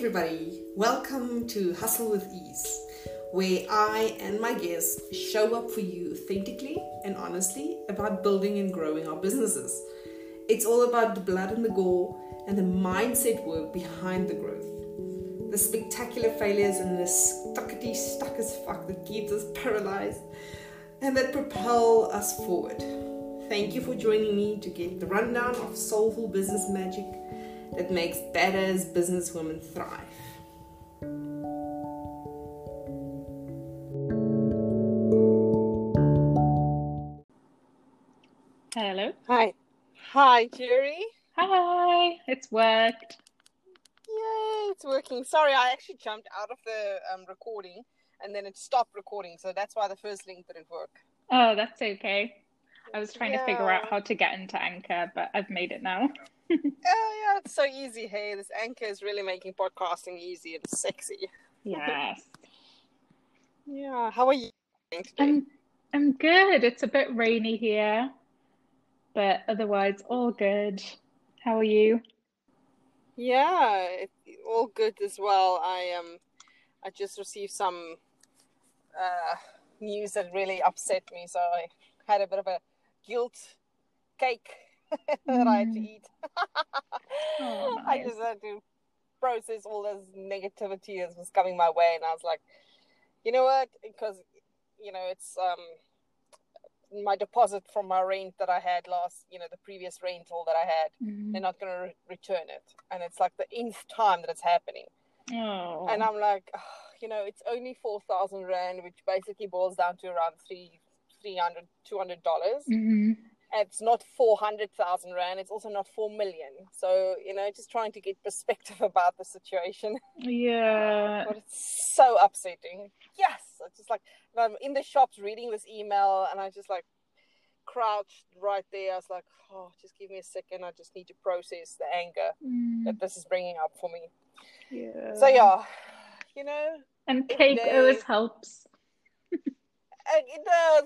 everybody, welcome to Hustle with Ease, where I and my guests show up for you authentically and honestly about building and growing our businesses. It's all about the blood and the gore and the mindset work behind the growth. The spectacular failures and the stuckety stuck as fuck that keeps us paralyzed and that propel us forward. Thank you for joining me to get the rundown of soulful business magic that makes badass businesswomen thrive. Hello. Hi. Hi, Jerry. Hi. It's worked. Yay, it's working. Sorry, I actually jumped out of the um, recording and then it stopped recording, so that's why the first link didn't work. Oh, that's okay. I was trying to figure out how to get into Anchor, but I've made it now. Oh, yeah, it's so easy. Hey, this anchor is really making podcasting easy and sexy. Yes. Yeah, how are you doing today? I'm I'm good. It's a bit rainy here, but otherwise all good. How are you? Yeah, it, all good as well. I um, I just received some uh, news that really upset me, so I had a bit of a guilt cake that I had to eat. Oh, I just had to process all this negativity that was coming my way, and I was like, you know what? Because you know it's um my deposit from my rent that I had last, you know, the previous rental that I had. Mm. They're not going to re- return it, and it's like the nth time that it's happening. Oh. And I'm like, you know, it's only four thousand rand, which basically boils down to around three, three hundred, two hundred dollars. Mhm. It's not four hundred thousand rand. It's also not four million. So you know, just trying to get perspective about the situation. Yeah. But it's so upsetting. Yes, it's just like I'm in the shops reading this email, and I just like crouched right there. I was like, oh, just give me a second. I just need to process the anger Mm. that this is bringing up for me. Yeah. So yeah, you know, And cake always helps. And it does.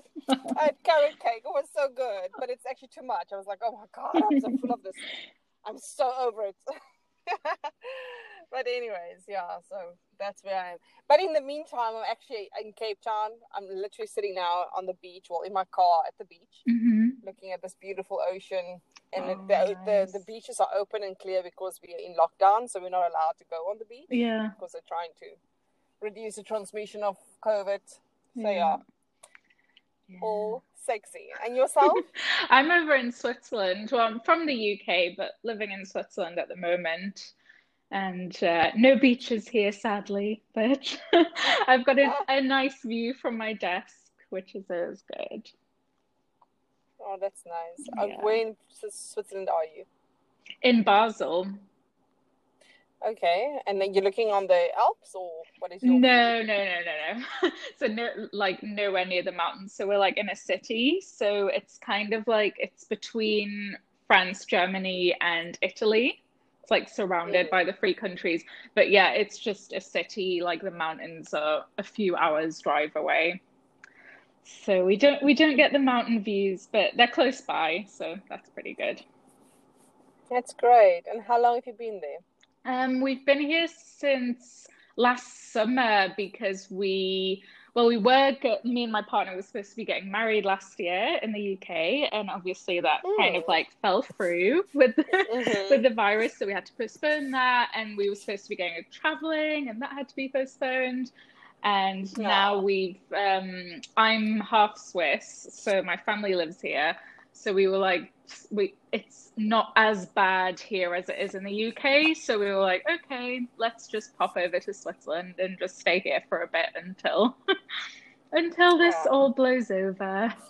I had carrot cake. It was so good, but it's actually too much. I was like, oh my god, I'm so full of this. I'm so over it. but anyways, yeah. So that's where I am. But in the meantime, I'm actually in Cape Town. I'm literally sitting now on the beach, well, in my car at the beach, hmm looking at this beautiful ocean. And Oh, the, the the beaches are open and clear because we're in lockdown, so we're not allowed to go on the beach Yeah. because they're trying to reduce the transmission of COVID. So Yeah. yeah Yeah. all sexy. And yourself? I'm over in Switzerland. Well, I'm from the UK, but living in Switzerland at the moment. And uh, no beaches here, sadly, but I've got a, a nice view from my desk, which is always good. oh, that's nice. Uh, where in Switzerland are you? In Basel. Okay, and then you're looking on the Alps, or what is your? No, no, no, no, no. So no, like nowhere near the mountains. So we're like in a city. So it's kind of like it's between France, Germany, and Italy. It's like surrounded Mm. by the three countries. But yeah, it's just a city. Like the mountains are a few hours drive away. So we don't we don't get the mountain views, but they're close by, so that's pretty good. That's great. And how long have you been there? Um, we've been here since last summer because we, well, we were, me and my partner were supposed to be getting married last year in the UK, and obviously that kind of like fell through with the, Mhm. with the virus, so we had to postpone that, and we were supposed to be going traveling, and that had to be postponed. And now we've, um, I'm half Swiss, so my family lives here. So we were like, we it's not as bad here as it is in the UK. So we were like, okay, let's just pop over to Switzerland and just stay here for a bit until until this Yeah. all blows over.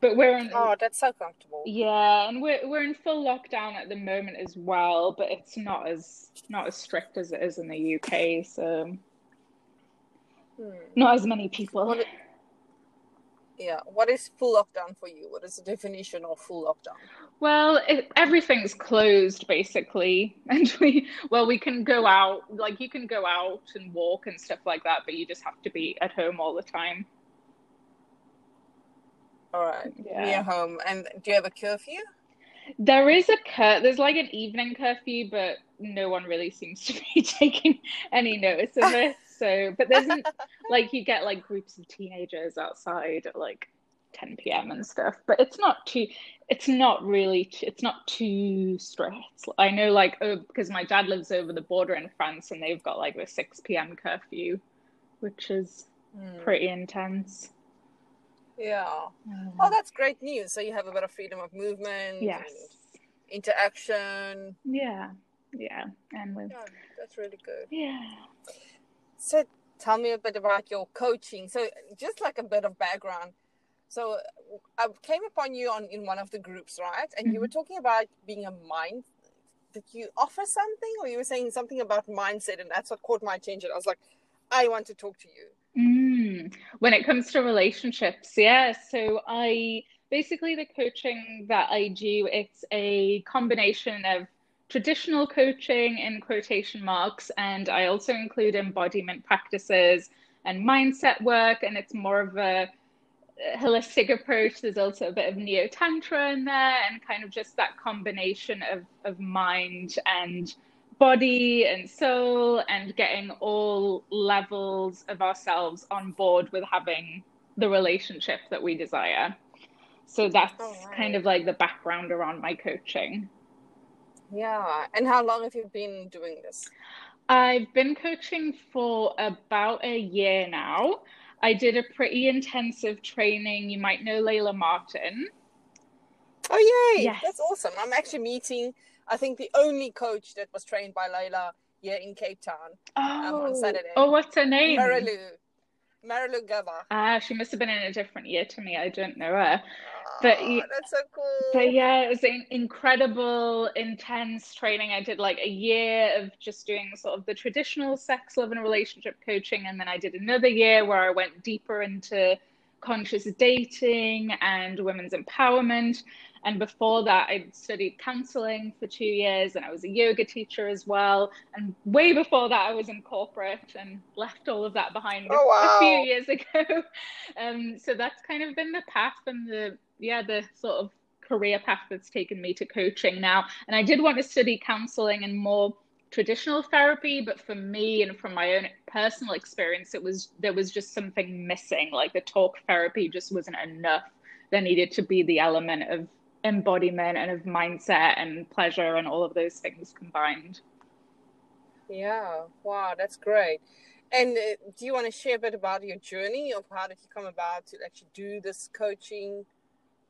But we're in Oh, that's so comfortable. yeah, and we're we're in full lockdown at the moment as well, but it's not as not as strict as it is in the UK, so Hmm. not as many people. What i- Yeah. What is full lockdown for you? What is the definition of full lockdown? Well, it, everything's closed basically, and we well we can go out, like you can go out and walk and stuff like that, but you just have to be at home all the time. All right. Yeah. Near home. And do you have a curfew? There is a cur there's like an evening curfew, but no one really seems to be taking any notice of it. So, but there's like you get like groups of teenagers outside at like 10 p.m. and stuff, but it's not too, it's not really, it's not too strict. I know like, oh, because my dad lives over the border in France and they've got like the 6 p.m. curfew, which is Hmm. pretty intense. Yeah. Um, Oh, that's great news. So you have a bit of freedom of movement yes. and interaction. Yeah. Yeah. And with, Yeah, that's really good. yeah. So tell me a bit about your coaching. So just like a bit of background. So I came upon you on in one of the groups, right? And you were talking about being a mind. Did you offer something, or you were saying something about mindset, and that's what caught my attention. I was like, I want to talk to you. Mm. When it comes to relationships, yeah. So I basically the coaching that I do, it's a combination of traditional coaching in quotation marks, and I also include embodiment practices and mindset work, and it's more of a holistic approach. There's also a bit of neo tantra in there, and kind of just that combination of of mind and body and soul, and getting all levels of ourselves on board with having the relationship that we desire. So that's wow. kind of like the background around my coaching. Yeah. And how long have you been doing this? I've been coaching for about a year now. I did a pretty intensive training. You might know Layla Martin. Oh, yay! Yes. That's awesome. I'm actually meeting, I think, the only coach that was trained by Layla here in Cape Town, um, Oh, on Saturday. oh, what's her name? Marilu. Marilu Gava. Ah, she must have been in a different year to me. I don't know her. But Oh, you- that's so cool. But yeah, it was an incredible, intense training. I did like a year of just doing sort of the traditional sex, love, and relationship coaching. And then I did another year where I went deeper into conscious dating and women's empowerment. And before that, I studied counseling for two years and I was a yoga teacher as well. And way before that, I was in corporate and left all of that behind a- Oh, a few years ago. Um, so that's kind of been the path and the, yeah, the sort of career path that's taken me to coaching now. And I did want to study counseling and more traditional therapy, but for me and from my own personal experience, it was there was just something missing. Like the talk therapy just wasn't enough. There needed to be the element of embodiment and of mindset and pleasure and all of those things combined. Yeah, wow, that's great. And uh, do you want to share a bit about your journey of how did you come about to actually do this coaching?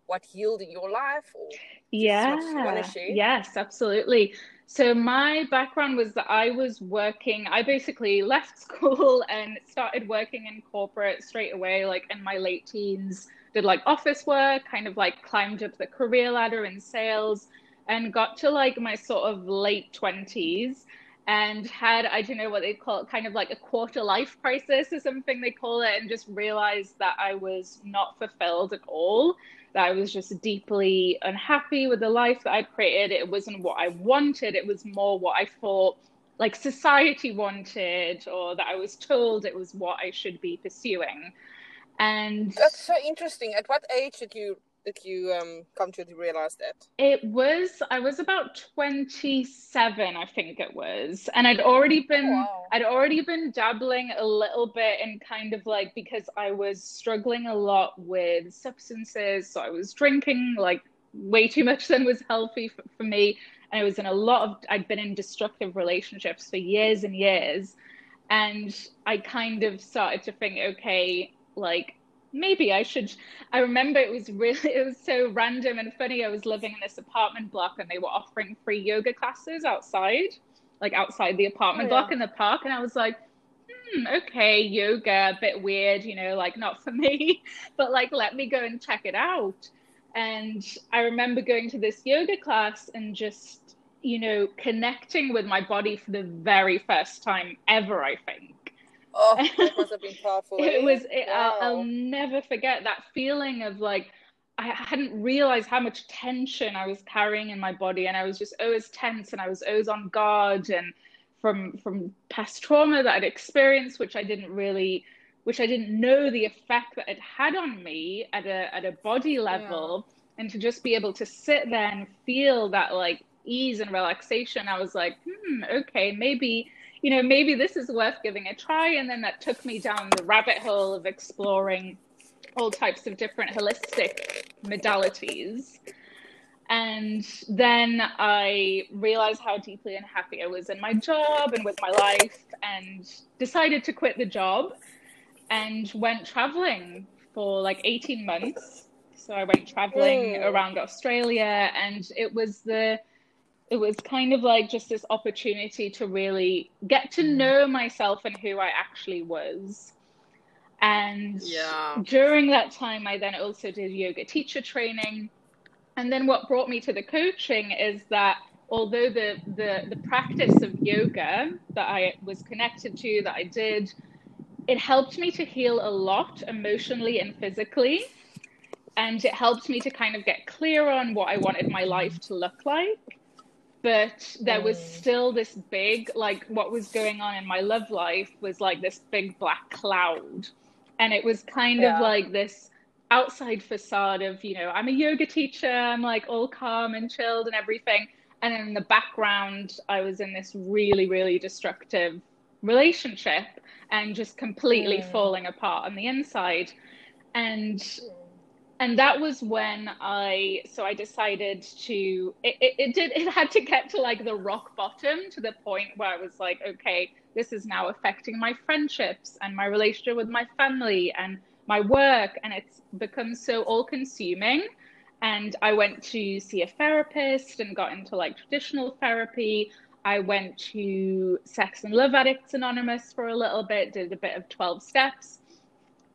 What healed in your life? Or Yeah. you wanna share? Yes, absolutely. So my background was that I was working, I basically left school and started working in corporate straight away, like in my late teens, did like office work, kind of like climbed up the career ladder in sales and got to like my sort of late 20s and had, I don't know what they call it, kind of like a quarter life crisis or something they call it, and just realized that I was not fulfilled at all that I was just deeply unhappy with the life that I'd created. It wasn't what I wanted, it was more what I thought like society wanted, or that I was told it was what I should be pursuing. And that's so interesting. At what age did you did you um come to realize that? it was, I was about 27, I think it was. And I'd already been Wow. I'd already been dabbling a little bit in kind of like because I was struggling a lot with substances. So I was drinking like way too much than was healthy for, for me. And I was in a lot of, I'd been in destructive relationships for years and years. And I kind of started to think, okay, like maybe I should. I remember it was really, it was so random and funny. I was living in this apartment block and they were offering free yoga classes outside like outside the apartment Oh, yeah. block in the park and I was like hmm, okay yoga a bit weird you know like not for me but like let me go and check it out and I remember going to this yoga class and just you know connecting with my body for the very first time ever I think Oh, that must have been powerful. it was it, I'll, I'll never forget that feeling of like I hadn't realized how much tension I was carrying in my body, and I was just always tense, and I was always on guard, and from from past trauma that I'd experienced, which I didn't really, which I didn't know the effect that it had on me at a at a body level. and to just be able to sit there and feel that like ease and relaxation, I was like, hmm, okay, maybe, you know, maybe this is worth giving a try. And then that took me down the rabbit hole of exploring all types of different holistic modalities. And then I realized how deeply unhappy I was in my job and with my life, and decided to quit the job and went traveling for like 18 months. So I went traveling mm. around Australia, and it was the it was kind of like just this opportunity to really get to hmm. know myself and who I actually was. And yeah. during that time, I then also did yoga teacher training. And then what brought me to the coaching is that although the, the, the practice of yoga that I was connected to, that I did, it helped me to heal a lot emotionally and physically. And it helped me to kind of get clear on what I wanted my life to look like but there was mm. still this big like what was going on in my love life was like this big black cloud and it was kind yeah. of like this outside facade of you know i'm a yoga teacher i'm like all calm and chilled and everything and in the background i was in this really really destructive relationship and just completely mm. falling apart on the inside and and that was when I so I decided to it, it, it, did it had to get to like the rock bottom to the point where I was like, okay, this is now affecting my friendships and my relationship with my family and my work and it's become so all consuming. And I went to see a therapist and got into like traditional therapy. I went to Sex and Love Addicts Anonymous for a little bit, did a bit of 12 steps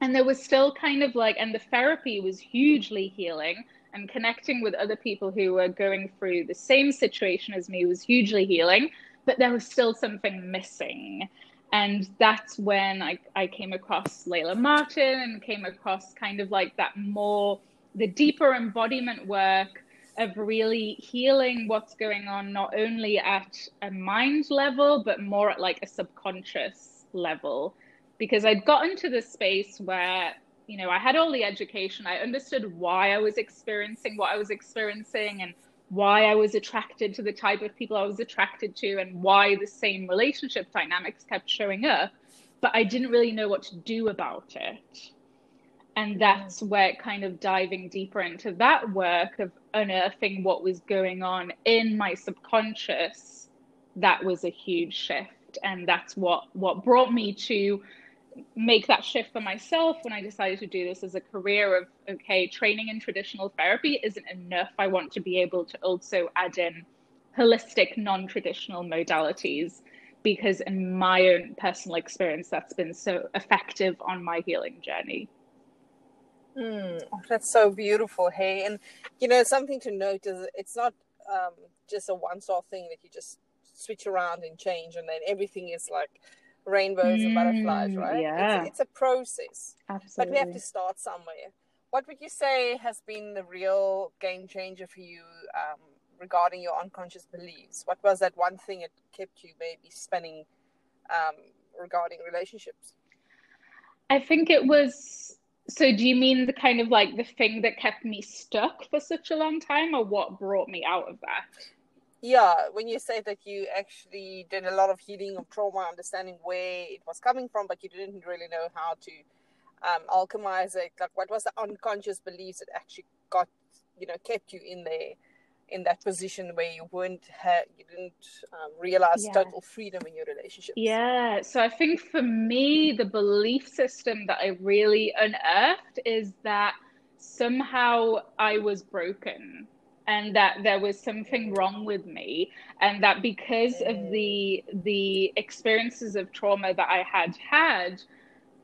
and there was still kind of like and the therapy was hugely healing and connecting with other people who were going through the same situation as me was hugely healing but there was still something missing. And that's when I, I came across Layla Martin and came across kind of like that more the deeper embodiment work of really healing what's going on not only at a mind level but more at like a subconscious level because I'd gotten to the space where, you know, I had all the education. I understood why I was experiencing what I was experiencing and why I was attracted to the type of people I was attracted to and why the same relationship dynamics kept showing up. But I didn't really know what to do about it. And that's where kind of diving deeper into that work of unearthing what was going on in my subconscious, that was a huge shift. And that's what, what brought me to make that shift for myself when I decided to do this as a career of okay, training in traditional therapy isn't enough. I want to be able to also add in holistic, non traditional modalities because, in my own personal experience, that's been so effective on my healing journey. Mm, that's so beautiful. Hey, and you know, something to note is it's not um, just a one off thing that you just switch around and change and then everything is like rainbows mm, and butterflies, right? Yeah. It's, it's, a process. Absolutely. But we have to start somewhere. What would you say has been the real game changer for you um, regarding your unconscious beliefs? What was that one thing that kept you maybe spinning um, regarding relationships? I think it was. So, do you mean the kind of like the thing that kept me stuck for such a long time, or what brought me out of that? Yeah when you say that you actually did a lot of healing of trauma understanding where it was coming from but you didn't really know how to um, alchemize it like what was the unconscious beliefs that actually got you know kept you in there in that position where you weren't ha- you didn't um, realize yeah. total freedom in your relationship yeah so i think for me the belief system that i really unearthed is that somehow i was broken and that there was something wrong with me and that because of mm. the the experiences of trauma that I had had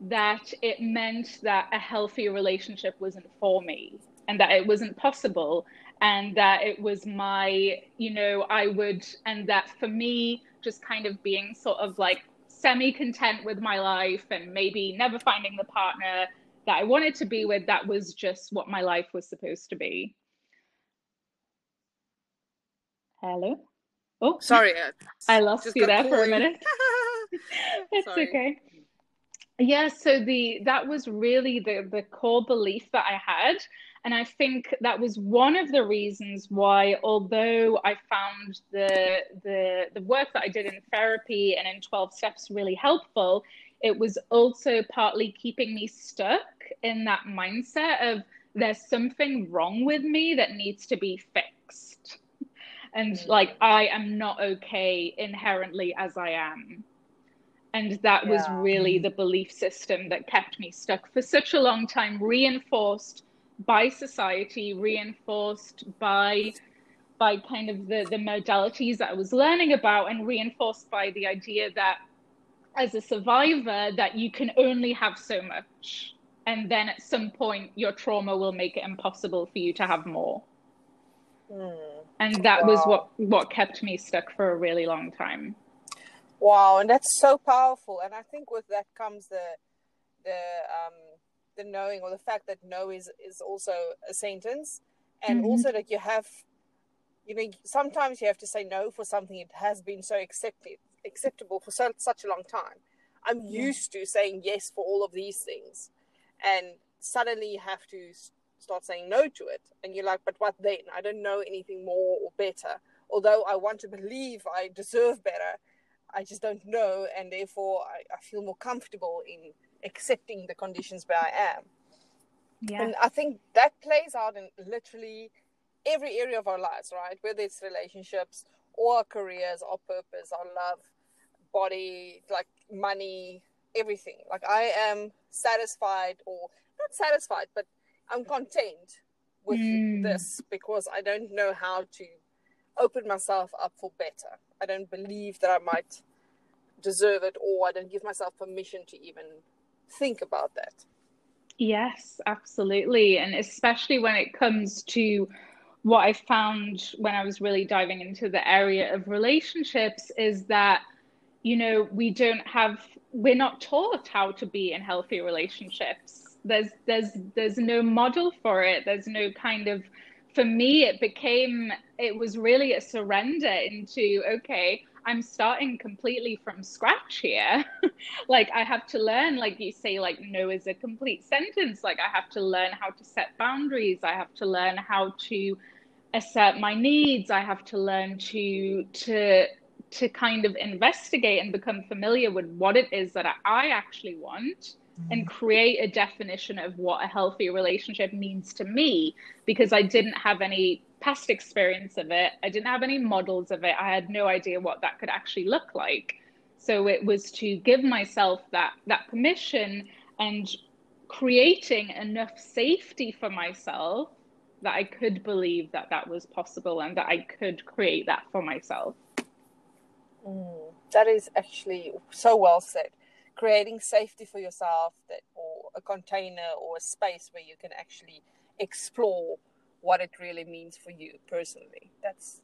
that it meant that a healthy relationship wasn't for me and that it wasn't possible and that it was my you know I would and that for me just kind of being sort of like semi content with my life and maybe never finding the partner that I wanted to be with that was just what my life was supposed to be Hello. Oh, sorry. I lost you there for a minute. it's okay. Yeah, so the that was really the the core belief that I had, And I think that was one of the reasons why, although I found the, the, the work that I did in therapy and in 12 steps really helpful, it was also partly keeping me stuck in that mindset of there's something wrong with me that needs to be fixed. And like, I am not okay inherently as I am. And that yeah. was really the belief system that kept me stuck for such a long time, reinforced by society, reinforced by by kind of the, the modalities that I was learning about and reinforced by the idea that as a survivor that you can only have so much and then at some point your trauma will make it impossible for you to have more mm. And that wow. was what what kept me stuck for a really long time wow and that's so powerful and i think with that comes the the um the knowing or the fact that no is is also a sentence and mm-hmm. also that you have you know sometimes you have to say no for something it has been so accepted acceptable for so, such a long time i'm yeah. used to saying yes for all of these things and suddenly you have to start saying no to it and you're like but what then i don't know anything more or better although i want to believe i deserve better i just don't know and therefore i, I feel more comfortable in accepting the conditions where I am. Yeah. And I think that plays out in literally every area of our lives, right? Whether it's relationships or our careers, our purpose, our love, body, like money, everything. Like I am satisfied or not satisfied, but I'm content with mm. this because I don't know how to open myself up for better. I don't believe that I might deserve it or I don't give myself permission to even think about that. Yes, absolutely. And especially when it comes to what I found when I was really diving into the area of relationships is that, you know, we don't have, we're not taught how to be in healthy relationships. There's, there's, there's no model for it. There's no kind of, for me, it became, it was really a surrender into, okay, I'm starting completely from scratch here. like I have to learn, like you say, like no is a complete sentence. Like I have to learn how to set boundaries. I have to learn how to assert my needs. I have to learn to to to kind of investigate and become familiar with what it is that I actually want. And create a definition of what a healthy relationship means to me because I didn't have any past experience of it. I didn't have any models of it. I had no idea what that could actually look like. So it was to give myself that that permission and creating enough safety for myself that I could believe that that was possible and that I could create that for myself. Mm, that is actually so well said. Creating safety for yourself that or a container or a space where you can actually explore what it really means for you personally. That's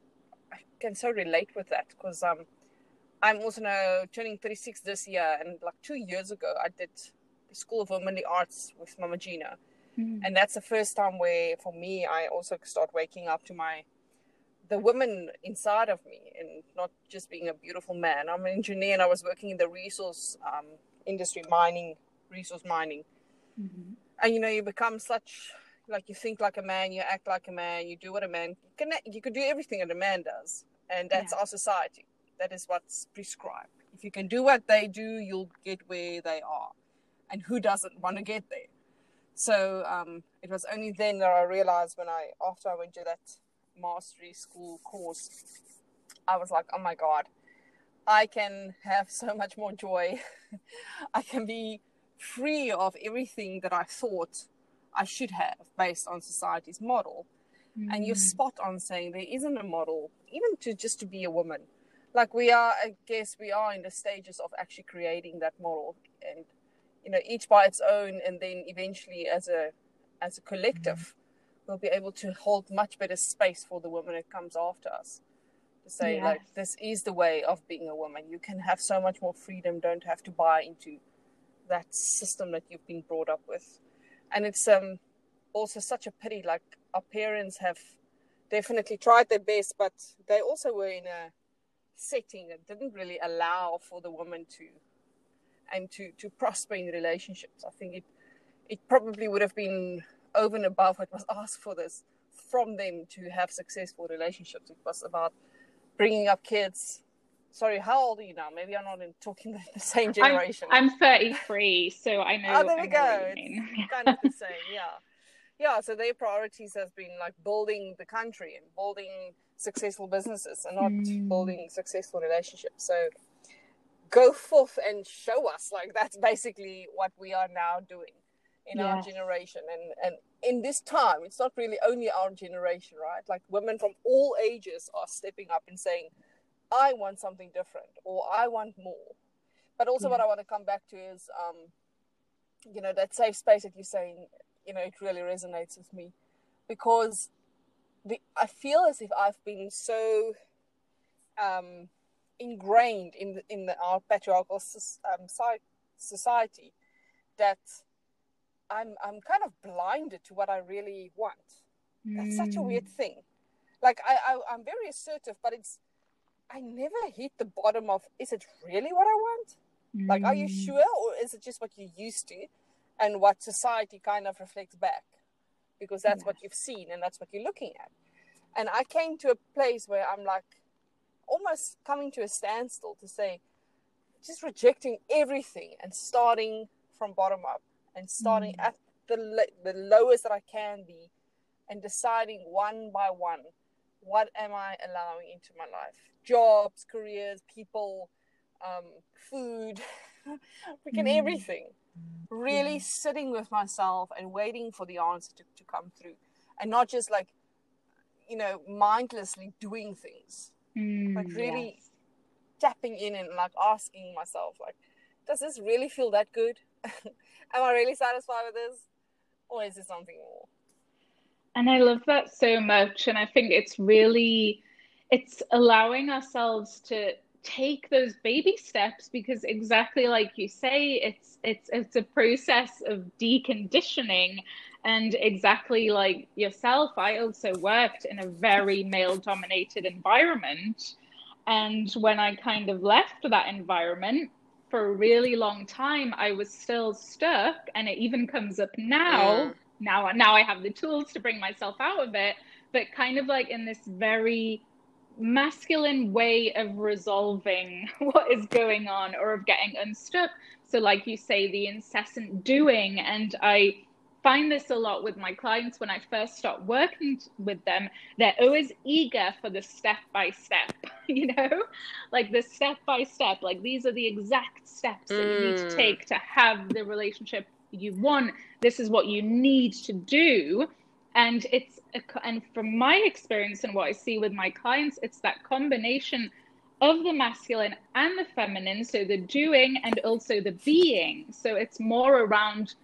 I can so relate with that because um, I'm also now turning 36 this year, and like two years ago, I did the School of Womanly Arts with Mama Gena, mm-hmm. and that's the first time where, for me, I also start waking up to my the woman inside of me, and not just being a beautiful man. I'm an engineer, and I was working in the resource um, industry, mining, resource mining, mm-hmm. and you know, you become such like you think like a man, you act like a man, you do what a man you can. You can do everything that a man does, and that's yeah. our society. That is what's prescribed. If you can do what they do, you'll get where they are, and who doesn't want to get there? So um, it was only then that I realized when I after I went to that mastery school course, I was like, oh my god, I can have so much more joy. I can be free of everything that I thought I should have based on society's model. Mm. And you're mm. spot on saying there isn't a model, even to just to be a woman. Like we are, I guess we are in the stages of actually creating that model, and you know, each by its own, and then eventually as a as a collective, mm. We'll be able to hold much better space for the woman that comes after us. To say yes. like this is the way of being a woman. You can have so much more freedom. Don't have to buy into that system that you've been brought up with and it's um also such a pity like our parents have definitely tried their best but they also were in a setting that didn't really allow for the woman to and to to prosper in relationships i think it it probably would have been over and above what was asked for this from them to have successful relationships. It was about bringing up kids. Sorry, how old are you now? Maybe I'm not in talking the same generation. I'm, I'm 33, so I know. Oh, there we go. Kind of the same, yeah. Yeah, so their priorities has been like building the country and building successful businesses and not mm. building successful relationships. So go forth and show us. Like that's basically what we are now doing in yes. our generation. And and in this time, it's not really only our generation, right? Like women from all ages are stepping up and saying, I want something different or I want more. But also, yeah. what I want to come back to is, um, you know, that safe space that you're saying, you know, it really resonates with me because the, I feel as if I've been so um, ingrained in the, in the, our patriarchal um, society that I'm I'm kind of blinded to what I really want. That's such a weird mm. thing. Like I, I I'm very assertive, but it's I never hit the bottom of is it really what I want? Mm. Like, are you mm. sure, or is it just what you're used to, and what society kind of reflects back? Because that's what you've seen and that's what you're looking at. And I came to a place where I'm like, almost coming to a standstill to say, just rejecting everything and starting from bottom up and starting mm. at the the lowest that I can be, and deciding one by one, what am I allowing into my life? Jobs, careers, people, um, food, freaking mm. everything. Really yeah. sitting with myself and waiting for the answer to, to come through, and not just like, you know, mindlessly doing things. Mm, like really yes. tapping in and like asking myself, like, does this really feel that good? Am I really satisfied with this? Or is it something more? And I love that so much. And I think it's really it's allowing ourselves to take those baby steps because exactly like you say, it's it's it's a process of deconditioning and exactly like yourself, I also worked in a very male dominated environment. And when I kind of left that environment, for a really long time, I was still stuck, and it even comes up now. Mm. Now, now I have the tools to bring myself out of it, but kind of like in this very masculine way of resolving what is going on or of getting unstuck. So, like you say, the incessant doing, and I find this a lot with my clients when I first start working with them. They're always eager for the step by step, you know, like the step by step. Like these are the exact steps that you need to mm. take to have the relationship you want. This is what you need to do. And it's, a, and from my experience and what I see with my clients, it's that combination of the masculine and the feminine. So the doing and also the being. So it's more around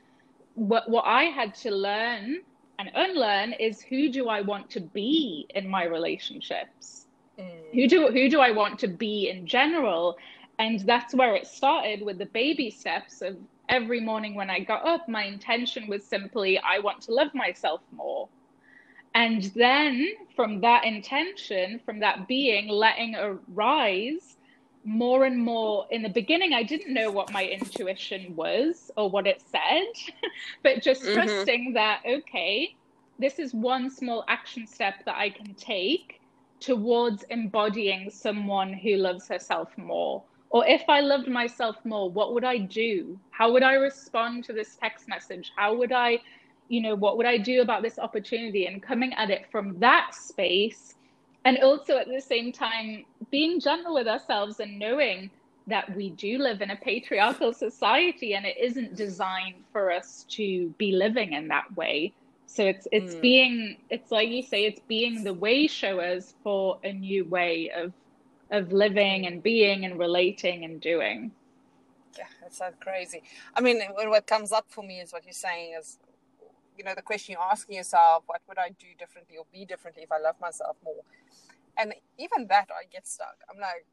what what I had to learn and unlearn is who do I want to be in my relationships? Mm. Who do who do I want to be in general? And that's where it started with the baby steps of every morning when I got up, my intention was simply I want to love myself more. And then from that intention, from that being, letting arise more and more. In the beginning i didn't know what my intuition was or what it said but just mm-hmm. trusting that okay this is one small action step that i can take towards embodying someone who loves herself more. Or if i loved myself more what would i do? How would i respond to this text message? How would i you know what would i do about this opportunity? And coming at it from that space and also at the same time being gentle with ourselves and knowing that we do live in a patriarchal society and it isn't designed for us to be living in that way. So it's it's mm. being it's like you say it's being the way showers for a new way of of living and being and relating and doing. Yeah that sounds crazy. I mean what comes up for me is what you're saying is you know the question you're asking yourself what would i do differently or be differently if i love myself more and even that I get stuck. I'm like,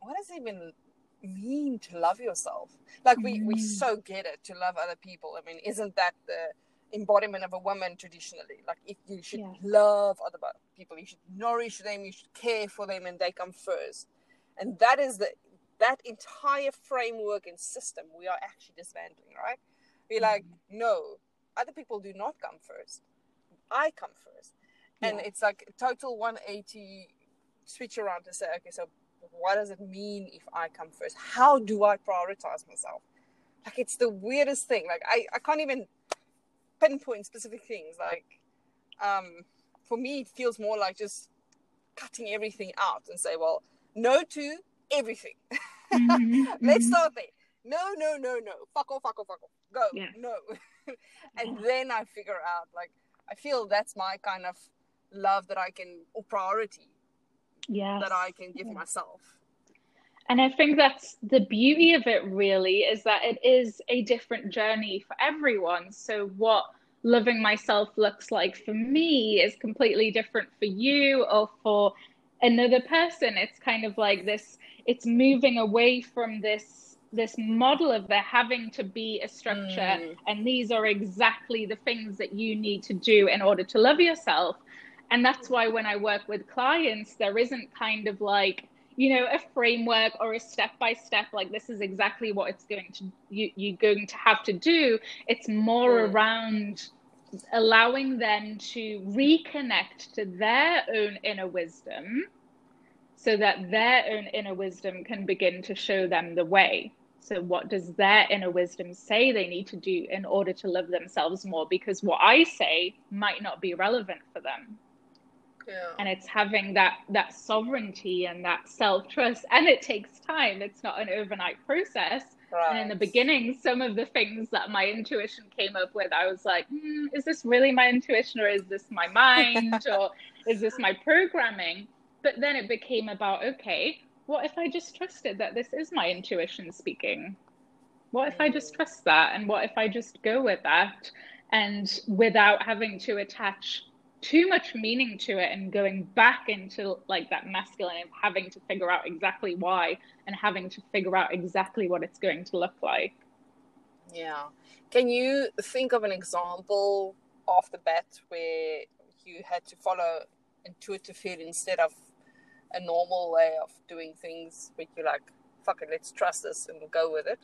what does it even mean to love yourself? Like we, mm. we so get it to love other people. I mean, isn't that the embodiment of a woman traditionally? Like if you should yeah. love other people, you should nourish them, you should care for them, and they come first. And that is the that entire framework and system we are actually dismantling, right? We're like, mm. no, other people do not come first. I come first. And Yeah. it's like a total 180 switch around to say, okay, so what does it mean if I come first? How do I prioritize myself? Like it's the weirdest thing. Like I, I can't even pinpoint specific things. Like um for me it feels more like just cutting everything out and say, well, no to everything. Mhm, Let's mhm. start there. No, no, no, no. Fuck off, fuck off, fuck off. Go. Yeah. No. and then I figure out, like, I feel that's my kind of love that I can, or priority Yes. that I can give myself. And I think that's the beauty of it, really, is that it is a different journey for everyone. So, what loving myself looks like for me is completely different for you or for another person. It's kind of like this, it's moving away from this. This model of there having to be a structure, Mm. and these are exactly the things that you need to do in order to love yourself. And that's why when I work with clients, there isn't kind of like, you know, a framework or a step by step, like this is exactly what it's going to you you're going to have to do. It's more Mm. around allowing them to reconnect to their own inner wisdom so that their own inner wisdom can begin to show them the way. So, what does their inner wisdom say they need to do in order to love themselves more? Because what I say might not be relevant for them Yeah. and it's having that that sovereignty and that self trust and it takes time it's not an overnight process right. and in the beginning some of the things that my intuition came up with i was like hmm, is this really my intuition or is this my mind or is this my programming but then it became about okay what if i just trusted that this is my intuition speaking what if i mm. just trust that and what if i just go with that and without having to attach too much meaning to it and going back into like that masculine and having to figure out exactly why and having to figure out exactly what it's going to look like. Yeah. Can you think of an example off the bat where you had to follow intuitive feed instead of a normal way of doing things where you're like, fuck it, let's trust this and we'll go with it?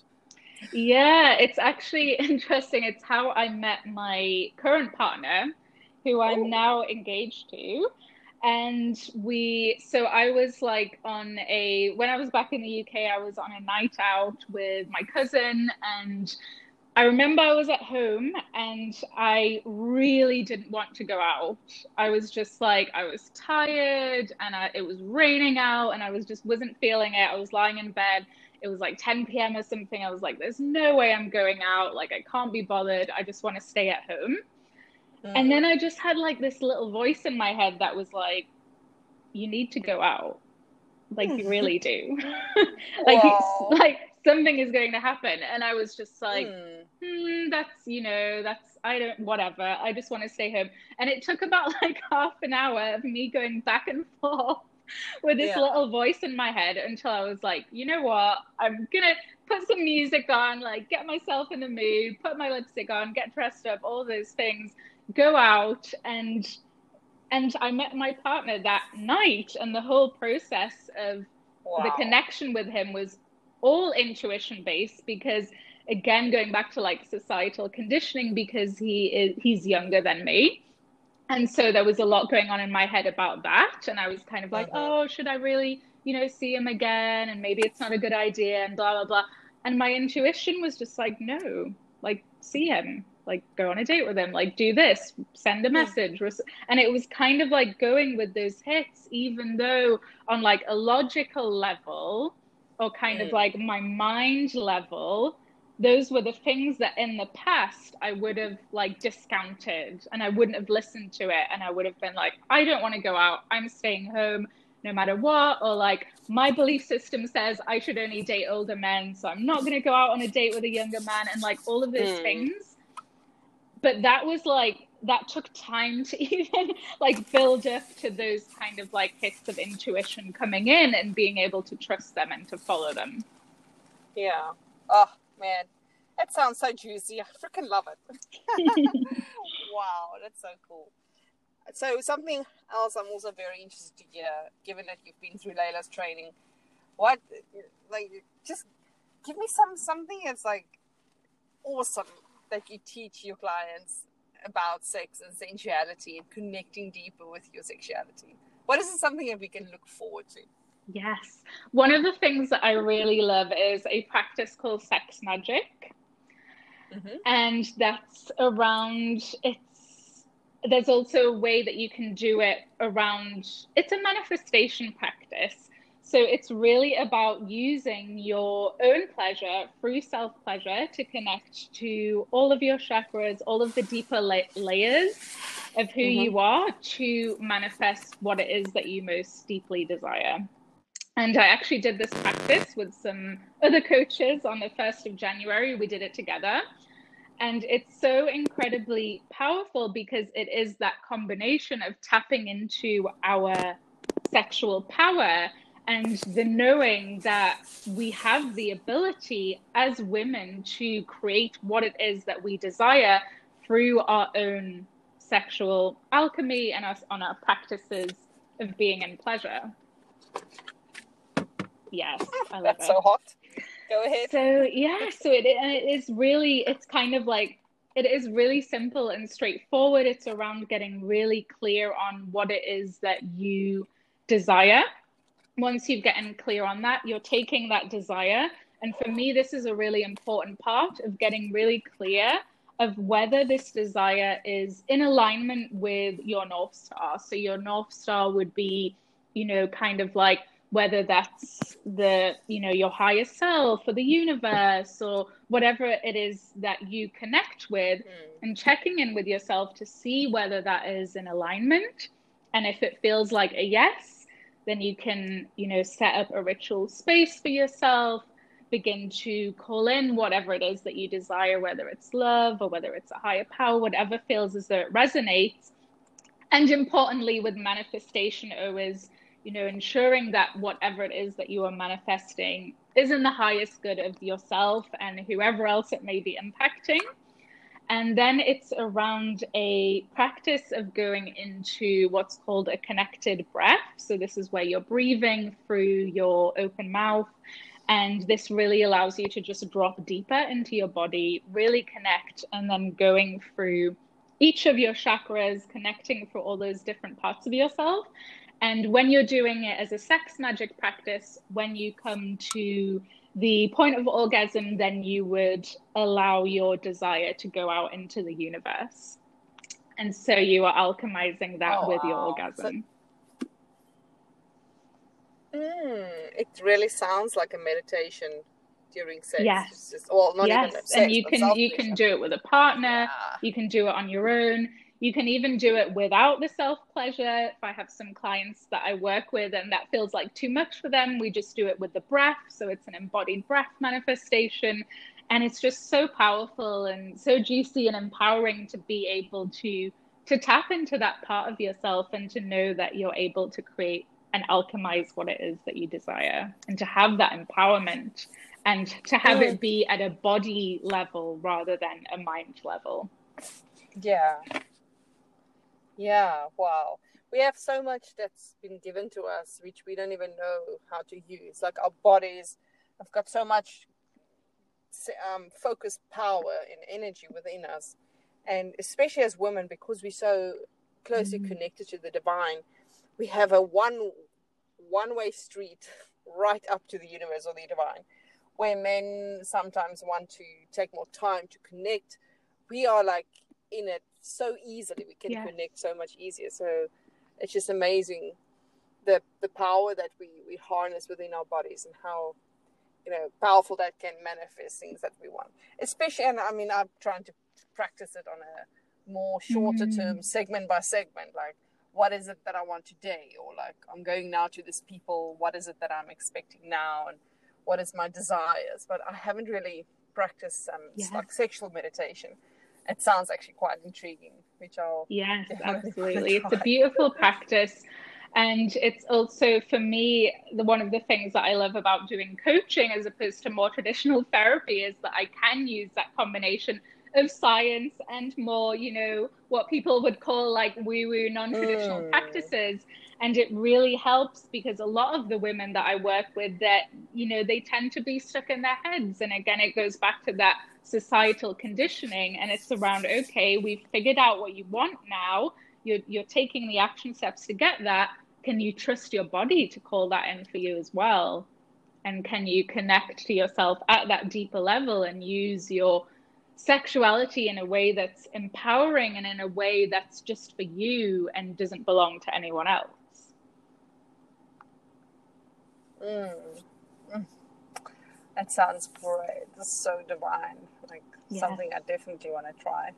Yeah, it's actually interesting. It's how I met my current partner, who I'm Oh. now engaged to. And we, so I was like on a, when I was back in the UK, I was on a night out with my cousin. And I remember I was at home and I really didn't want to go out. I was just like, I was tired and I, it was raining out and I was just wasn't feeling it. I was lying in bed it was like 10 p.m. or something. I was like, there's no way I'm going out. Like, I can't be bothered. I just want to stay at home. And then I just had like this little voice in my head that was like, you need to go out. Like, you really do. like, Wow. like, something is going to happen. And I was just like, Hmm. hmm, that's you know that's i don't whatever i just want to stay home and it took about like half an hour of me going back and forth with this Yeah. little voice in my head until i was like you know what i'm gonna put some music on like get myself in the mood put my lipstick on get dressed up all those things go out and and i met my partner that night and the whole process of wow. the connection with him was all intuition based because again going back to like societal conditioning because he is he's younger than me. And so there was a lot going on in my head about that. And i was kind of like Mhm. oh should i really you know see him again? And maybe it's not a good idea and blah blah blah. And my intuition was just like no like see him. Like go on a date with him. Like do this. Send a message. And it was kind of like going with those hits even though on like a logical level or kind of Mm. like my mind level those were the things that in the past I would have like discounted and I wouldn't have listened to it. And I would have been like I don't want to go out. I'm staying home no matter what. Or like my belief system says I should only date older men so I'm not going to go out on a date with a younger man. And like all of those Mm. things. But that was like that took time to even like build up to those kind of like hits of intuition coming in and being able to trust them and to follow them Yeah. Oh man, that sounds so juicy. I freaking love it. wow, that's so cool. So something else I'm also very interested to hear, given that you've been through Layla's training, what like just give me some something that's like awesome that you teach your clients about sex and sensuality and connecting deeper with your sexuality? What is something that we can look forward to? Yes. One of the things that I really love is a practice called sex magic. Mm-hmm. And that's around it's there's also a way that you can do it around it's a manifestation practice. So it's really about using your own pleasure through self pleasure to connect to all of your chakras, all of the deeper la- layers of who mm-hmm. you are to manifest what it is that you most deeply desire. And I actually did this practice with some other coaches on the 1st of January. We did it together. And it's so incredibly powerful because it is that combination of tapping into our sexual power and the knowing that we have the ability as women to create what it is that we desire through our own sexual alchemy and us on our practices of being in pleasure. Yes, I love That's it. so hot. Go ahead. So yeah, so it it is really it's kind of like it is really simple and straightforward. It's around getting really clear on what it is that you desire. Once you've gotten clear on that, you're taking that desire. And for me, this is a really important part of getting really clear of whether this desire is in alignment with your North Star. So, your North Star would be, you know, kind of like whether that's the you know your higher self or the universe or whatever it is that you connect with mm. and checking in with yourself to see whether that is in alignment and if it feels like a yes then you can you know set up a ritual space for yourself begin to call in whatever it is that you desire whether it's love or whether it's a higher power whatever feels as though it resonates and importantly with manifestation always you know, ensuring that whatever it is that you are manifesting is in the highest good of yourself and whoever else it may be impacting. And then it's around a practice of going into what's called a connected breath. So, this is where you're breathing through your open mouth. And this really allows you to just drop deeper into your body, really connect, and then going through each of your chakras, connecting for all those different parts of yourself and when you're doing it as a sex magic practice, when you come to the point of orgasm, then you would allow your desire to go out into the universe. And so you are alchemizing that oh, with wow. your orgasm. So, mm, it really sounds like a meditation during sex. Yes. Just, well, not yes. even sex, and you can you can do it with a partner. Yeah. You can do it on your own. You can even do it without the self pleasure. If I have some clients that I work with and that feels like too much for them, we just do it with the breath. So it's an embodied breath manifestation. And it's just so powerful and so juicy and empowering to be able to to tap into that part of yourself and to know that you're able to create and alchemize what it is that you desire and to have that empowerment and to have it mm. be at a body level rather than a mind level. Yeah. Yeah, wow. We have so much that's been given to us which we don't even know how to use. Like our bodies have got so much um, focused power and energy within us. And especially as women, because we're so closely mm-hmm. connected to the divine, we have a one one way street right up to the universe or the divine. Where men sometimes want to take more time to connect, we are like in it so easily. We can yeah. connect so much easier. So it's just amazing the the power that we we harness within our bodies and how you know powerful that can manifest things that we want. Especially, and I mean, I'm trying to practice it on a more shorter mm. term, segment by segment, like. What is it that I want today? Or like, I'm going now to this people. What is it that I'm expecting now? And what is my desires? But I haven't really practiced um, yeah. like sexual meditation it sounds actually quite intriguing, which I'll yes, absolutely. It's a beautiful practice. And it's also for me the one of the things that I love about doing coaching as opposed to more traditional therapy is that I can use that combination of science and more, you know, what people would call like woo-woo non-traditional mm. practices. And it really helps because a lot of the women that I work with that, you know, they tend to be stuck in their heads. And again, it goes back to that societal conditioning and it's around okay we've figured out what you want now. You're, you're taking the action steps to get that. Can you trust your body to call that in for you as well? And can you connect to yourself at that deeper level and use your sexuality in a way that's empowering and in a way that's just for you and doesn't belong to anyone else? Mm. Mm. that sounds great. That's so divine like yeah. something i definitely want to try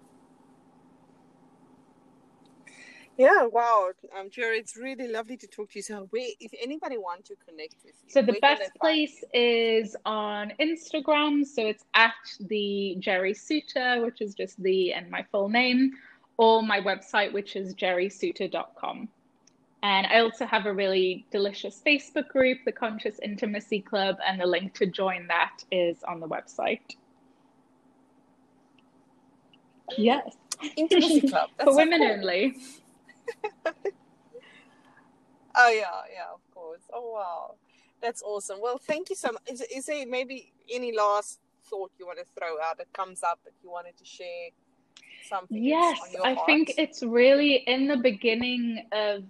Yeah, wow, um, Jerry, it's really lovely to talk to you. So, where, if anybody wants to connect with you, so the best place is on Instagram. So it's at the Jerry Suter, which is just the and my full name, or my website, which is jerrysuter.com. And I also have a really delicious Facebook group, the Conscious Intimacy Club, and the link to join that is on the website. Yes. Intimacy Club. For women cool. only. oh yeah, yeah, of course. Oh wow, that's awesome. Well, thank you so much. Is, is there maybe any last thought you want to throw out that comes up that you wanted to share? Something yes, I heart? think it's really in the beginning of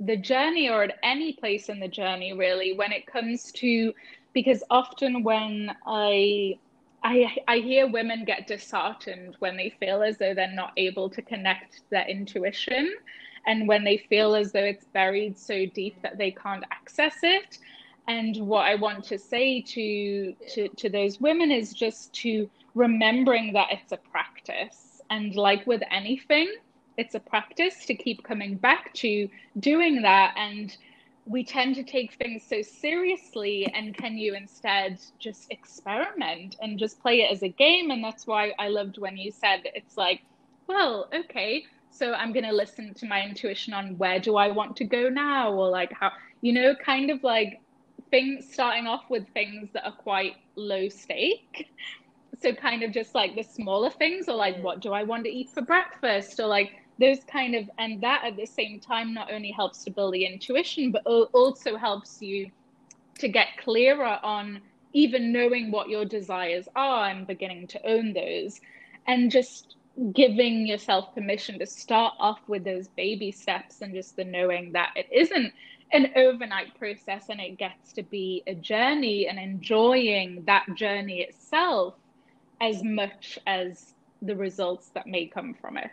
the journey or at any place in the journey really when it comes to because often when I I, I hear women get disheartened when they feel as though they're not able to connect their intuition and when they feel as though it's buried so deep that they can't access it. And what i want to say to to, to those women is just to remembering that it's a practice. And like with anything it's a practice to keep coming back to doing that and we tend to take things so seriously and can you instead just experiment and just play it as a game? And that's why i loved when you said it's like well okay so I'm going to listen to my intuition on where do I want to go now? Or like how, you know, kind of like things starting off with things that are quite low stake. So kind of just like the smaller things or like, mm. what do I want to eat for breakfast? Or like those kind of, and that at the same time not only helps to build the intuition, but also helps you to get clearer on even knowing what your desires are and beginning to own those and just giving yourself permission to start off with those baby steps and just the knowing that it isn't an overnight process and it gets to be a journey and enjoying that journey itself as much as the results that may come from it.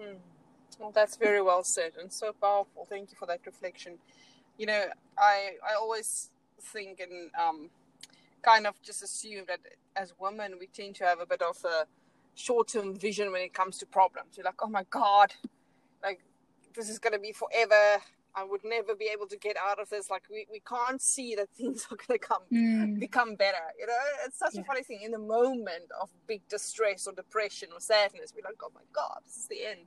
Mm. Well, that's very well said and so powerful. Thank you for that reflection. You know, I I always think and um, kind of just assume that as women we tend to have a bit of a short-term vision when it comes to problems. You're like, oh my god, like this is gonna be forever. I would never be able to get out of this. Like we, we can't see that things are gonna come mm. become better. You know, it's such yeah. a funny thing. In the moment of big distress or depression or sadness, we're like, oh my god, this is the end.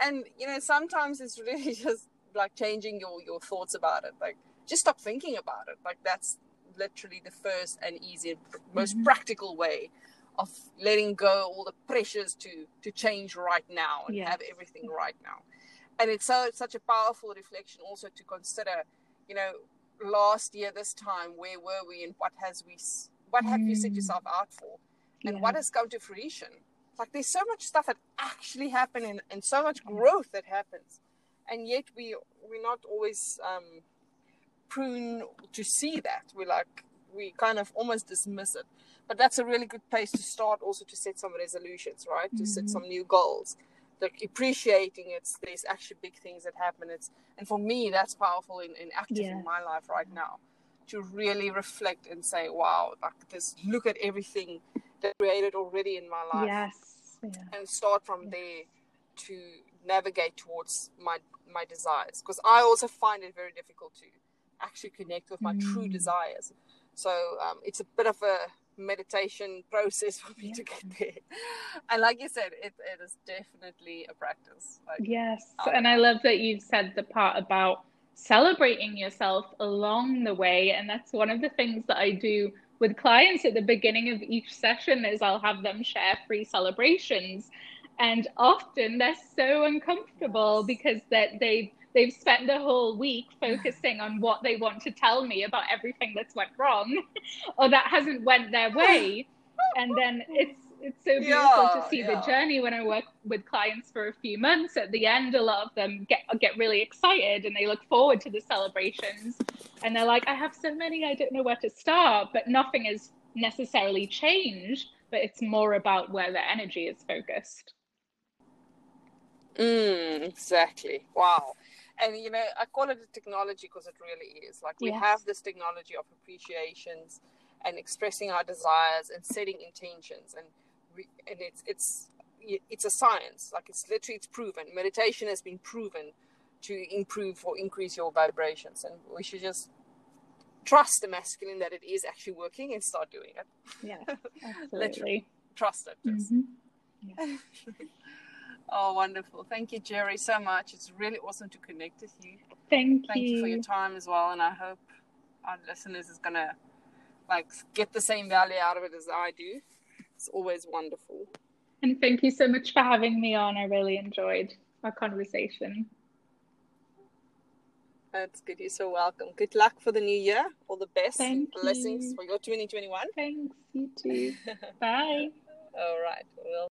And you know, sometimes it's really just like changing your your thoughts about it. Like just stop thinking about it. Like that's literally the first and easiest, most mm-hmm. practical way of letting go all the pressures to to change right now and yes. have everything right now. And it's so it's such a powerful reflection also to consider, you know, last year this time where were we and what has we what have mm. you set mm. yourself out for, and yeah. what has come to fruition. Like there's so much stuff that actually happened and, and so much growth that happens, and yet we we're not always um, prune to see that. We like we kind of almost dismiss it. But that's a really good place to start also to set some resolutions, right? To mm-hmm. set some new goals. Like appreciating it's there's actually big things that happen. It's and for me that's powerful in, in active yeah. in my life right now. To really reflect and say, Wow, like this look at everything that created already in my life. Yes. Yeah. And start from yeah. there to navigate towards my my desires. Because I also find it very difficult to actually connect with my mm. true desires. So um, it's a bit of a meditation process for me yeah. to get there. And like you said, it, it is definitely a practice. Like, yes. Um, and I love that you've said the part about celebrating yourself along the way. And that's one of the things that I do with clients at the beginning of each session is I'll have them share free celebrations. And often they're so uncomfortable because that they've they've spent the whole week focusing on what they want to tell me about everything that's went wrong or that hasn't went their way and then it's it's so beautiful Yeah, to see yeah. the journey when I work with clients for a few months. At the end, a lot of them get get really excited and they look forward to the celebrations. And they're like, I have so many, I don't know where to start. But nothing has necessarily changed, but it's more about where the energy is focused. Mm, exactly. Wow. And you know, I call it a technology because it really is. Like we Yes. have this technology of appreciations and expressing our desires and setting intentions, and we, and it's it's it's a science. Like it's literally it's proven. Meditation has been proven to improve or increase your vibrations, and we should just trust the masculine that it is actually working and start doing it. Yeah, absolutely. Trust it. Just. Mhm. Oh, wonderful! Thank you, Jerry, so much. It's really awesome to connect with you. Thank, Thank you for your time as well, and I hope our listeners is gonna like get the same value out of it as I do. It's always wonderful. And thank you so much for having me on. I really enjoyed our conversation. That's good. You're so welcome. Good luck for the new year. All the best. Thank Blessings you. for your 2021. Thanks, you too. Bye. All right. Well.